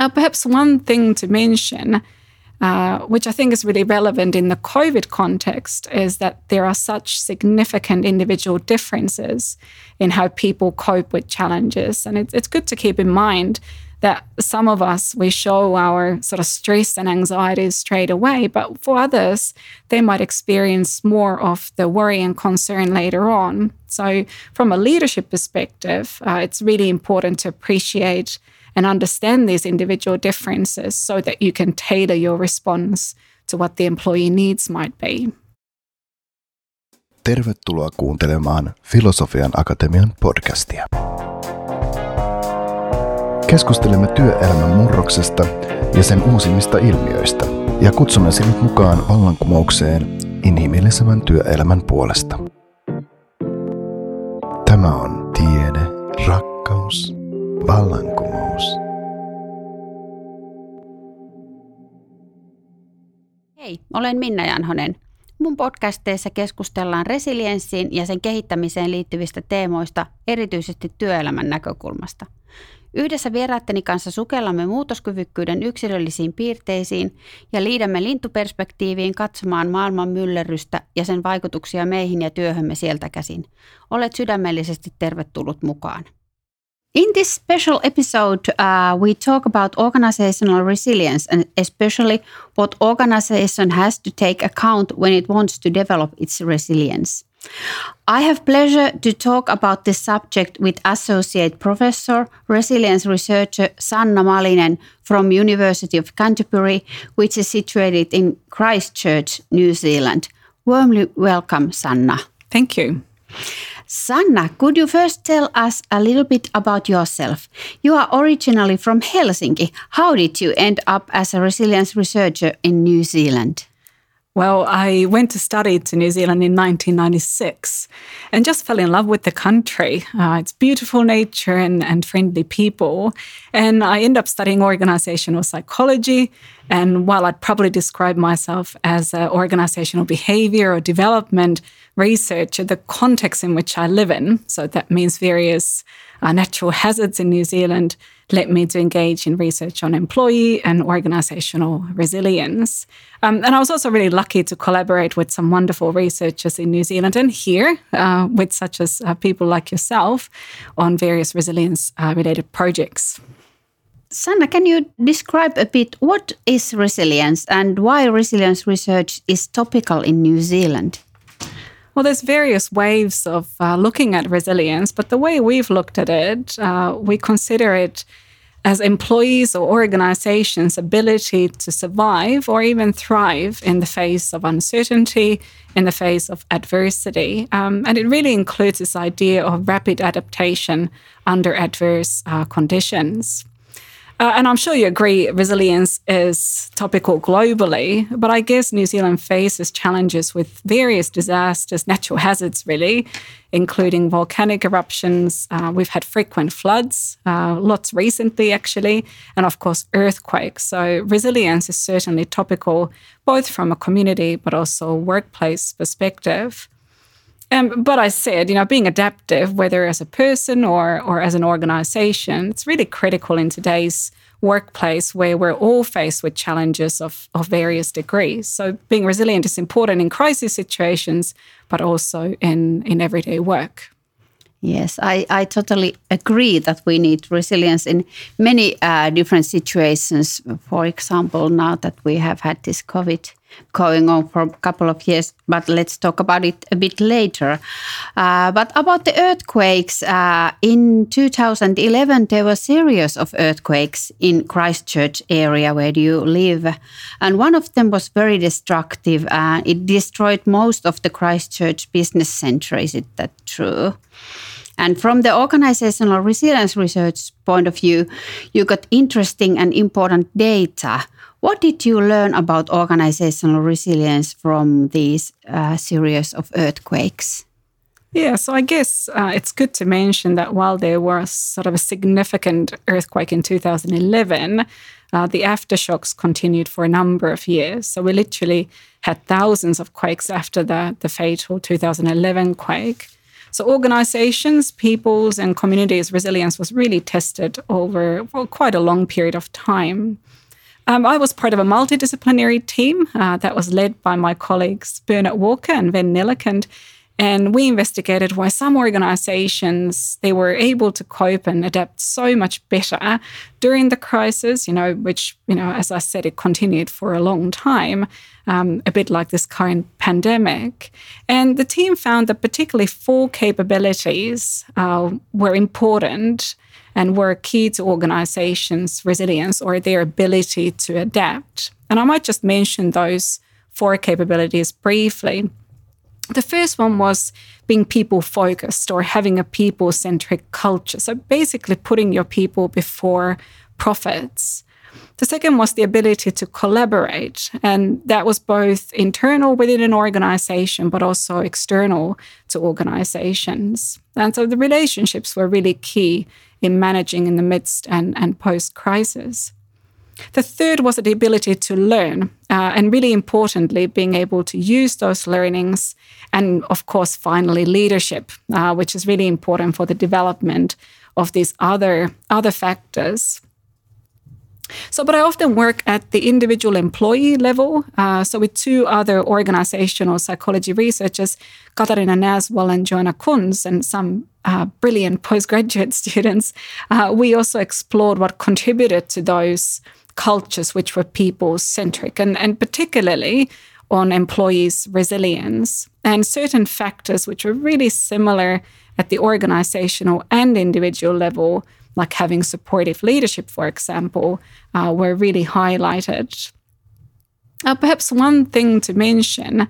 Uh, perhaps one thing to mention, uh, which I think is really relevant in the COVID context, is that there are such significant individual differences in how people cope with challenges. And it's, good to keep in mind that some of us, we show our sort of stress and anxieties straight away, but for others, they might experience more of the worry and concern later on. So, from a leadership perspective, uh, it's really important to appreciate and understand these individual differences so that you can tailor your response to what the employee needs might be. Tervetuloa kuuntelemaan Filosofian Akatemian podcastia. Keskustelemme työelämän murroksesta ja sen uusimmista ilmiöistä ja kutsumme sinut mukaan vallankumoukseen inhimillisemmän työelämän puolesta. Tämä on olen Minna Janhonen. Mun podcasteissa keskustellaan resilienssiin ja sen kehittämiseen liittyvistä teemoista, erityisesti työelämän näkökulmasta – Yhdessä vieraatteni kanssa sukellamme muutoskyvykkyyden yksilöllisiin piirteisiin ja liidämme lintuperspektiiviin katsomaan maailman myllerrystä ja sen vaikutuksia meihin ja työhömme sieltä käsin. Olet sydämellisesti tervetullut mukaan. In this special episode, uh, we talk about organizational resilience and especially what organization has to take account when it wants to develop its resilience. I have pleasure to talk about this subject with Associate Professor, Resilience Researcher Sanna Malinen from University of Canterbury, which is situated in Christchurch, New Zealand. Warmly welcome, Sanna. Thank you. Sanna, could you first tell us a little bit about yourself? You are originally from Helsinki. How did you end up as a resilience researcher in New Zealand? Well, I went to study to New Zealand in 1996 and just fell in love with the country. Uh, it's beautiful nature and, and friendly people. And I ended up studying organizational psychology. And while I'd probably describe myself as an organizational behavior or development researcher, the context in which I live in, so that means various uh, natural hazards in New Zealand, led me to engage in research on employee and organizational resilience. Um, and I was also really lucky to collaborate with some wonderful researchers in New Zealand and here, uh, with such as uh, people like yourself, on various resilience uh, related projects. Sanna, can you describe a bit what is resilience and why resilience research is topical in New Zealand? Well, there's various waves of uh, looking at resilience, but the way we've looked at it, uh, we consider it as employees or organizations' ability to survive or even thrive in the face of uncertainty, in the face of adversity. Um, and it really includes this idea of rapid adaptation under adverse uh, conditions. Uh, and I'm sure you agree, resilience is topical globally, but I guess New Zealand faces challenges with various disasters, natural hazards, really, including volcanic eruptions. Uh, we've had frequent floods, uh, lots recently, actually, and of course, earthquakes. So, resilience is certainly topical, both from a community but also workplace perspective. Um, but I said, you know, being adaptive, whether as a person or or as an organization, it's really critical in today's workplace where we're all faced with challenges of, of various degrees. So being resilient is important in crisis situations, but also in, in everyday work. Yes, I, I totally agree that we need resilience in many uh, different situations. For example, now that we have had this COVID going on for a couple of years, but let's talk about it a bit later. Uh, but about the earthquakes, uh, in 2011 there were a series of earthquakes in Christchurch area where you live, and one of them was very destructive. Uh, it destroyed most of the Christchurch business centre. Is it that true? And from the organizational resilience research point of view, you got interesting and important data. What did you learn about organizational resilience from these uh, series of earthquakes? Yeah, so I guess uh, it's good to mention that while there was sort of a significant earthquake in 2011, uh, the aftershocks continued for a number of years. So we literally had thousands of quakes after the, the fatal 2011 quake. So organizations, peoples, and communities' resilience was really tested over well, quite a long period of time. Um, I was part of a multidisciplinary team uh, that was led by my colleagues Bernard Walker and Van Nilakant. And we investigated why some organizations they were able to cope and adapt so much better during the crisis, you know, which, you know, as I said, it continued for a long time, um, a bit like this current pandemic. And the team found that particularly four capabilities uh, were important and were key to organizations' resilience or their ability to adapt. And I might just mention those four capabilities briefly. The first one was being people focused or having a people centric culture. So basically, putting your people before profits. The second was the ability to collaborate, and that was both internal within an organization, but also external to organizations. And so the relationships were really key in managing in the midst and, and post crisis. The third was the ability to learn, uh, and really importantly, being able to use those learnings. And of course, finally, leadership, uh, which is really important for the development of these other, other factors. So, but I often work at the individual employee level. Uh, so, with two other organizational psychology researchers, Katharina Näswall and Joana Kuntz, and some uh, brilliant postgraduate students, uh, we also explored what contributed to those cultures which were people centric and, and particularly on employees' resilience and certain factors which were really similar at the organizational and individual level, like having supportive leadership, for example, uh, were really highlighted. Uh, perhaps one thing to mention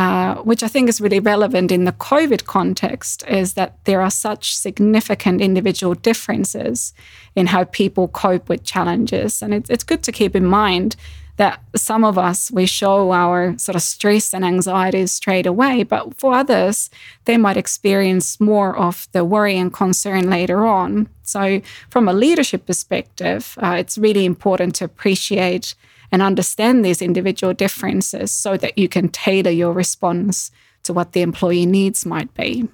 uh, which I think is really relevant in the COVID context, is that there are such significant individual differences in how people cope with challenges. And it's, it's good to keep in mind that some of us, we show our sort of stress and anxieties straight away, but for others, they might experience more of the worry and concern later on. So, from a leadership perspective, uh, it's really important to appreciate and understand these individual differences so that you can tailor your response to what the employee needs might be.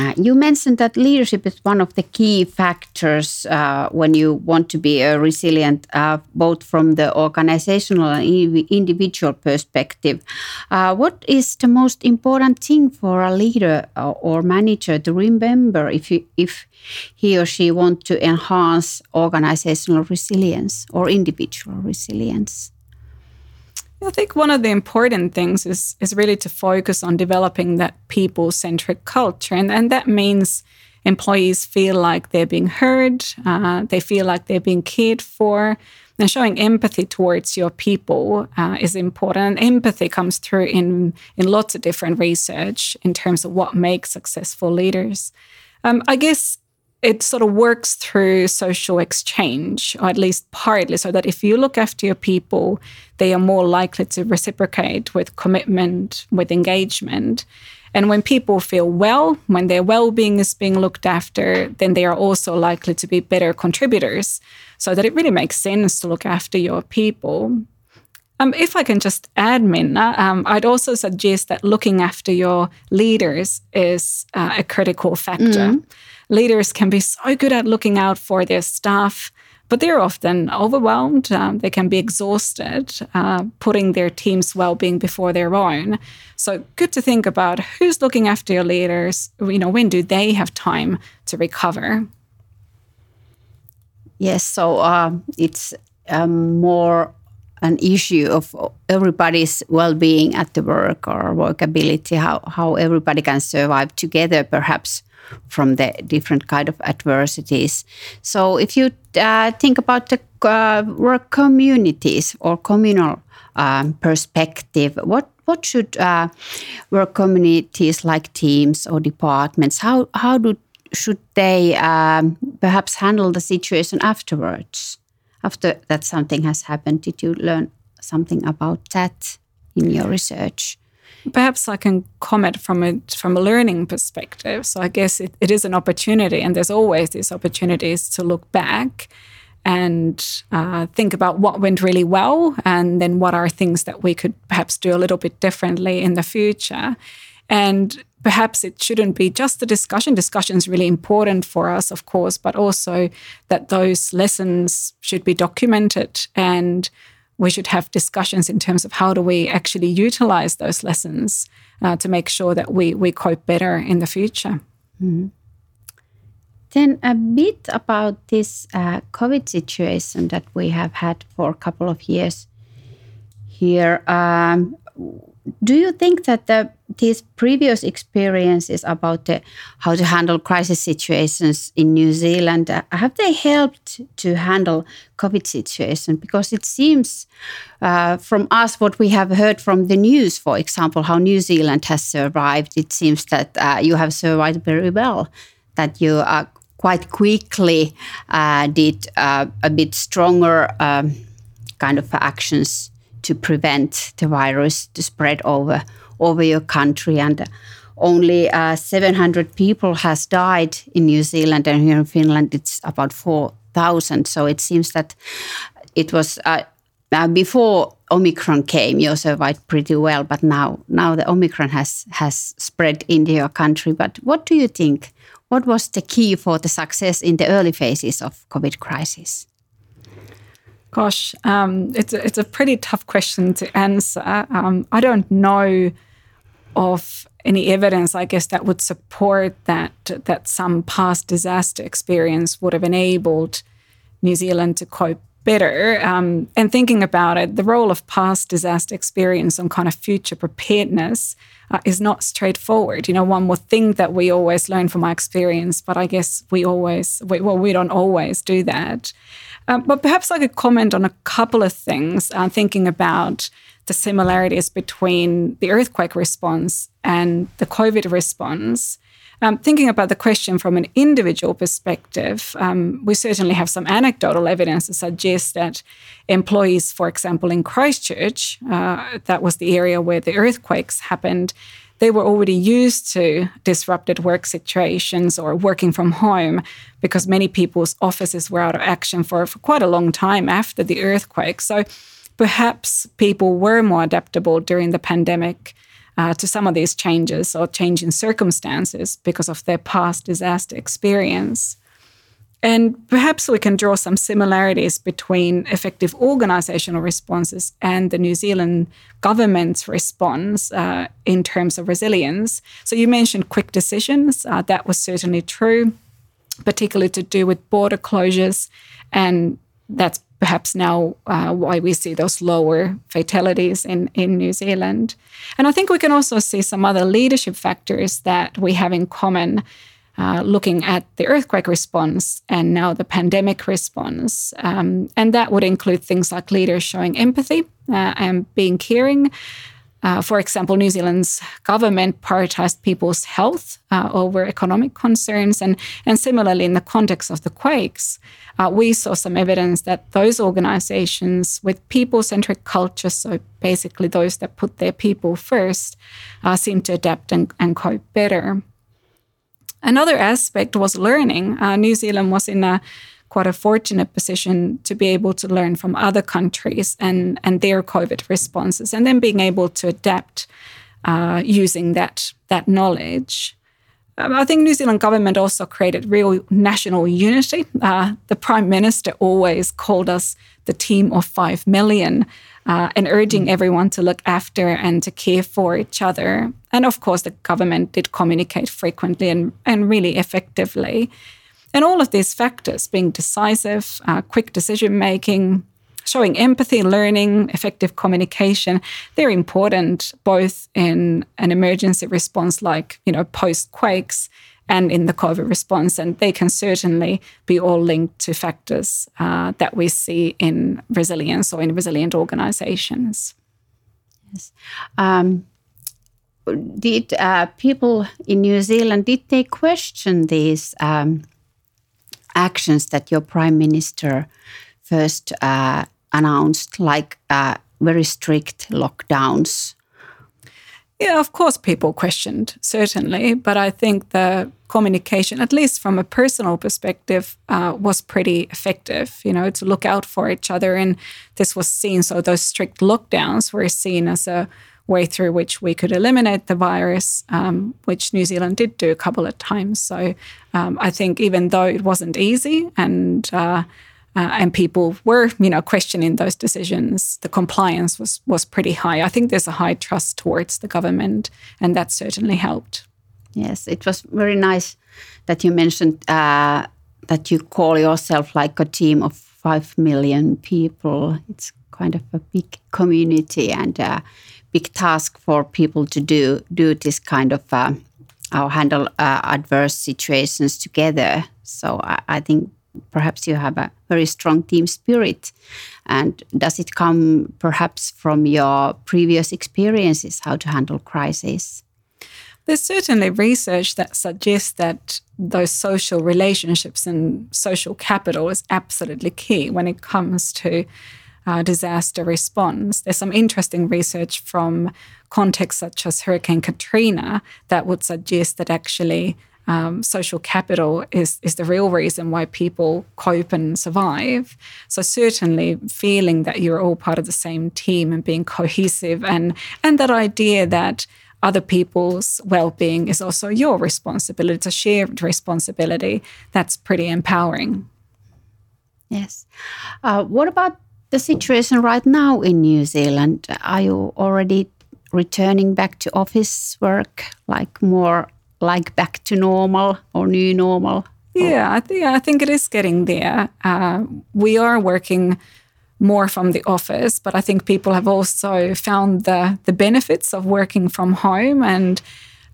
Uh, you mentioned that leadership is one of the key factors uh, when you want to be a resilient, uh, both from the organizational and individual perspective. Uh, what is the most important thing for a leader uh, or manager to remember if you, if he or she want to enhance organizational resilience or individual resilience? I think one of the important things is is really to focus on developing that people centric culture, and and that means employees feel like they're being heard, uh, they feel like they're being cared for, and showing empathy towards your people uh, is important. And Empathy comes through in in lots of different research in terms of what makes successful leaders. Um, I guess it sort of works through social exchange, or at least partly, so that if you look after your people, they are more likely to reciprocate with commitment, with engagement. And when people feel well, when their well being is being looked after, then they are also likely to be better contributors. So that it really makes sense to look after your people. Um, if I can just add, Minna, um, I'd also suggest that looking after your leaders is uh, a critical factor. Mm leaders can be so good at looking out for their staff, but they're often overwhelmed. Um, they can be exhausted, uh, putting their team's well being before their own. So, good to think about who's looking after your leaders. You know, when do they have time to recover? Yes, so uh, it's um, more an issue of everybody's well-being at the work or workability, how, how everybody can survive together, perhaps from the different kind of adversities. So if you uh, think about the uh, work communities or communal um, perspective, what what should uh, work communities like teams or departments how how do should they um, perhaps handle the situation afterwards after that something has happened? Did you learn something about that in your research? Perhaps I can comment from a from a learning perspective. So I guess it, it is an opportunity, and there's always these opportunities to look back and uh, think about what went really well, and then what are things that we could perhaps do a little bit differently in the future. And perhaps it shouldn't be just the discussion. Discussion is really important for us, of course, but also that those lessons should be documented and we should have discussions in terms of how do we actually utilize those lessons uh, to make sure that we, we cope better in the future. Mm-hmm. Then a bit about this uh, COVID situation that we have had for a couple of years here. Um, do you think that the, these previous experiences about the, how to handle crisis situations in New Zealand uh, have they helped to handle COVID situation? Because it seems uh, from us what we have heard from the news, for example, how New Zealand has survived. It seems that uh, you have survived very well. That you uh, quite quickly uh, did uh, a bit stronger um, kind of actions to prevent the virus to spread over over your country. And only uh, 700 people has died in New Zealand and here in Finland it's about 4,000 so it seems that it was uh, uh, before Omicron came you survived pretty well but now now the Omicron has has spread into your country. But what do you think? What was the key for the success in the early phases of COVID crisis Gosh, um, it's a, it's a pretty tough question to answer. Um, I don't know of any evidence, I guess, that would support that that some past disaster experience would have enabled New Zealand to cope better. Um, and thinking about it, the role of past disaster experience on kind of future preparedness uh, is not straightforward. You know, one would think that we always learn from our experience, but I guess we always, we, well, we don't always do that. Um, but perhaps I could comment on a couple of things, uh, thinking about the similarities between the earthquake response and the COVID response. Um, thinking about the question from an individual perspective, um, we certainly have some anecdotal evidence to suggest that employees, for example, in Christchurch, uh, that was the area where the earthquakes happened, they were already used to disrupted work situations or working from home because many people's offices were out of action for, for quite a long time after the earthquake. So perhaps people were more adaptable during the pandemic uh, to some of these changes or changing circumstances because of their past disaster experience. And perhaps we can draw some similarities between effective organizational responses and the New Zealand government's response uh, in terms of resilience. So you mentioned quick decisions. Uh, that was certainly true, particularly to do with border closures. And that's perhaps now uh, why we see those lower fatalities in, in New Zealand. And I think we can also see some other leadership factors that we have in common uh, looking at the earthquake response and now the pandemic response. Um, and that would include things like leaders showing empathy uh, and being caring. Uh, for example, New Zealand's government prioritized people's health uh, over economic concerns. And, and similarly, in the context of the quakes, uh, we saw some evidence that those organizations with people centric cultures, so basically those that put their people first, uh, seem to adapt and, and cope better. Another aspect was learning. Uh, New Zealand was in a quite a fortunate position to be able to learn from other countries and, and their COVID responses, and then being able to adapt uh, using that that knowledge. Um, I think New Zealand government also created real national unity. Uh, the Prime Minister always called us the team of five million uh, and urging everyone to look after and to care for each other. And of course, the government did communicate frequently and, and really effectively. And all of these factors being decisive, uh, quick decision making, showing empathy, learning, effective communication, they're important both in an emergency response like, you know, post quakes and in the COVID response. And they can certainly be all linked to factors uh, that we see in resilience or in resilient organizations. Yes. Um, did uh, people in New Zealand, did they question these um, actions that your prime minister first uh, announced, like uh, very strict lockdowns yeah, of course, people questioned, certainly. But I think the communication, at least from a personal perspective, uh, was pretty effective, you know, to look out for each other. And this was seen, so those strict lockdowns were seen as a way through which we could eliminate the virus, um, which New Zealand did do a couple of times. So um, I think even though it wasn't easy and uh, uh, and people were, you know, questioning those decisions. The compliance was was pretty high. I think there's a high trust towards the government, and that certainly helped. Yes, it was very nice that you mentioned uh, that you call yourself like a team of five million people. It's kind of a big community and a big task for people to do do this kind of uh, or handle uh, adverse situations together. So I, I think perhaps you have a very strong team spirit. And does it come perhaps from your previous experiences how to handle crises? There's certainly research that suggests that those social relationships and social capital is absolutely key when it comes to uh, disaster response. There's some interesting research from contexts such as Hurricane Katrina that would suggest that actually um, social capital is is the real reason why people cope and survive. So certainly feeling that you're all part of the same team and being cohesive and and that idea that other people's well-being is also your responsibility. It's a shared responsibility. That's pretty empowering. Yes. Uh, what about the situation right now in New Zealand? Are you already returning back to office work, like more like back to normal or new normal? Yeah, I, th- I think it is getting there. Uh, we are working more from the office, but I think people have also found the the benefits of working from home, and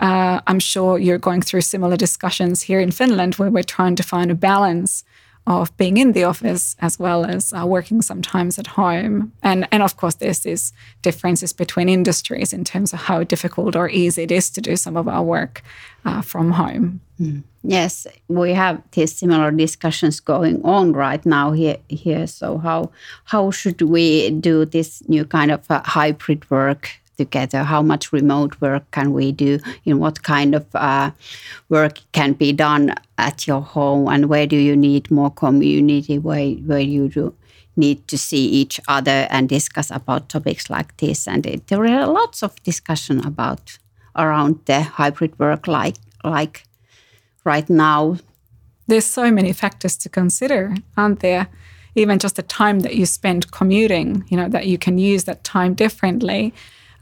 uh, I'm sure you're going through similar discussions here in Finland, where we're trying to find a balance of being in the office as well as uh, working sometimes at home. And, and of course, there's these differences between industries in terms of how difficult or easy it is to do some of our work uh, from home. Mm. Yes, we have these similar discussions going on right now here. here. So how how should we do this new kind of uh, hybrid work together? How much remote work can we do? In what kind of uh, work can be done at your home? And where do you need more community? Where where you do need to see each other and discuss about topics like this? And it, there are lots of discussion about around the hybrid work, like like right now. There's so many factors to consider, aren't there? Even just the time that you spend commuting, you know, that you can use that time differently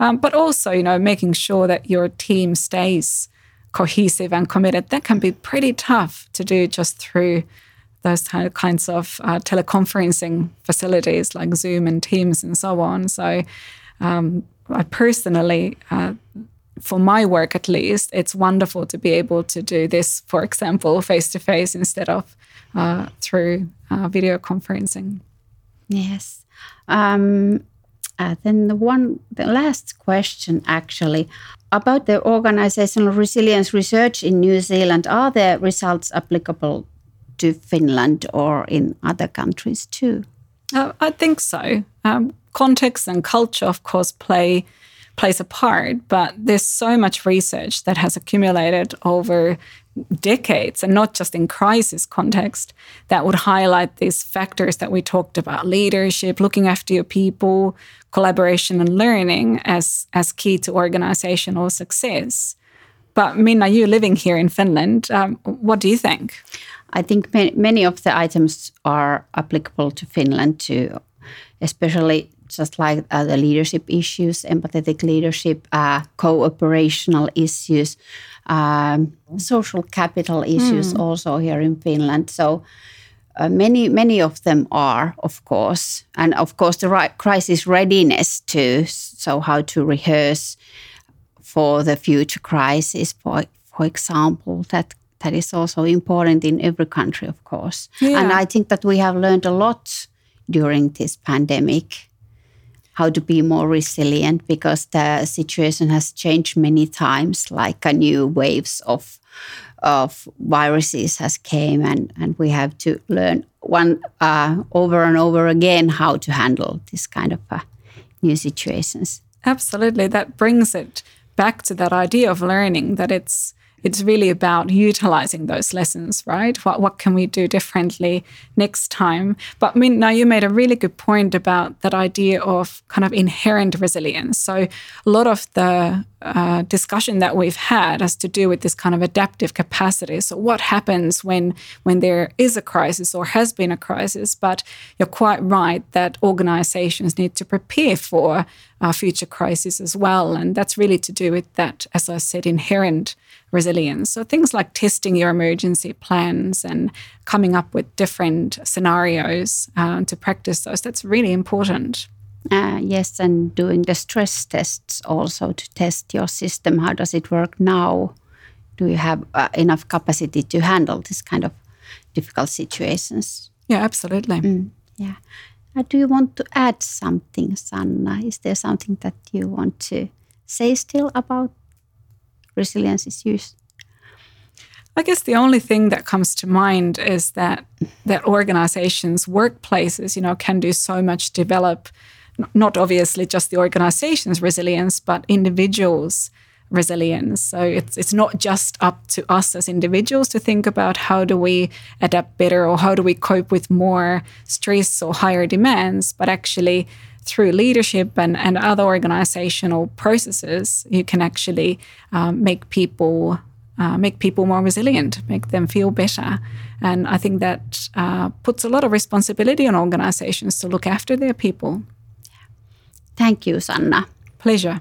um, but also, you know, making sure that your team stays cohesive and committed. That can be pretty tough to do just through those kinds of uh, teleconferencing facilities like Zoom and Teams and so on. So, um, I personally, uh, for my work at least, it's wonderful to be able to do this, for example, face to face instead of uh, through uh, video conferencing. Yes. Um, uh, then the one, the last question actually about the organizational resilience research in New Zealand. Are the results applicable to Finland or in other countries too? Uh, I think so. Um, context and culture, of course, play plays a part, but there's so much research that has accumulated over decades and not just in crisis context that would highlight these factors that we talked about leadership looking after your people collaboration and learning as as key to organizational success. But minna you living here in finland. Um, what do you think? I think many of the items are applicable to finland too especially just like uh, the leadership issues, empathetic leadership, uh, cooperational issues, um, social capital issues mm. also here in Finland. So uh, many many of them are, of course, and of course the right crisis readiness too. So how to rehearse for the future crisis, for for example, that that is also important in every country, of course. Yeah. And I think that we have learned a lot during this pandemic how to be more resilient because the situation has changed many times like a new waves of of viruses has came and and we have to learn one uh, over and over again how to handle this kind of uh, new situations. Absolutely. That brings it back to that idea of learning that it's it's really about utilizing those lessons, right? What, what can we do differently next time? But I mean, now you made a really good point about that idea of kind of inherent resilience. So a lot of the uh, discussion that we've had has to do with this kind of adaptive capacity. So what happens when when there is a crisis or has been a crisis? But you're quite right that organizations need to prepare for uh, future crises as well, and that's really to do with that, as I said, inherent resilience. So things like testing your emergency plans and coming up with different scenarios uh, to practice those. That's really important. Uh, yes, and doing the stress tests also to test your system. How does it work now? Do you have uh, enough capacity to handle this kind of difficult situations? Yeah, absolutely. Mm, yeah. Uh, do you want to add something, Sanna? Is there something that you want to say still about resilience issues? I guess the only thing that comes to mind is that that organizations, workplaces, you know, can do so much develop not obviously just the organization's resilience, but individuals' resilience. So it's it's not just up to us as individuals to think about how do we adapt better or how do we cope with more stress or higher demands, but actually through leadership and, and other organizational processes, you can actually um, make people uh, make people more resilient, make them feel better. And I think that uh, puts a lot of responsibility on organizations to look after their people. Thank you, Sanna. Pleasure.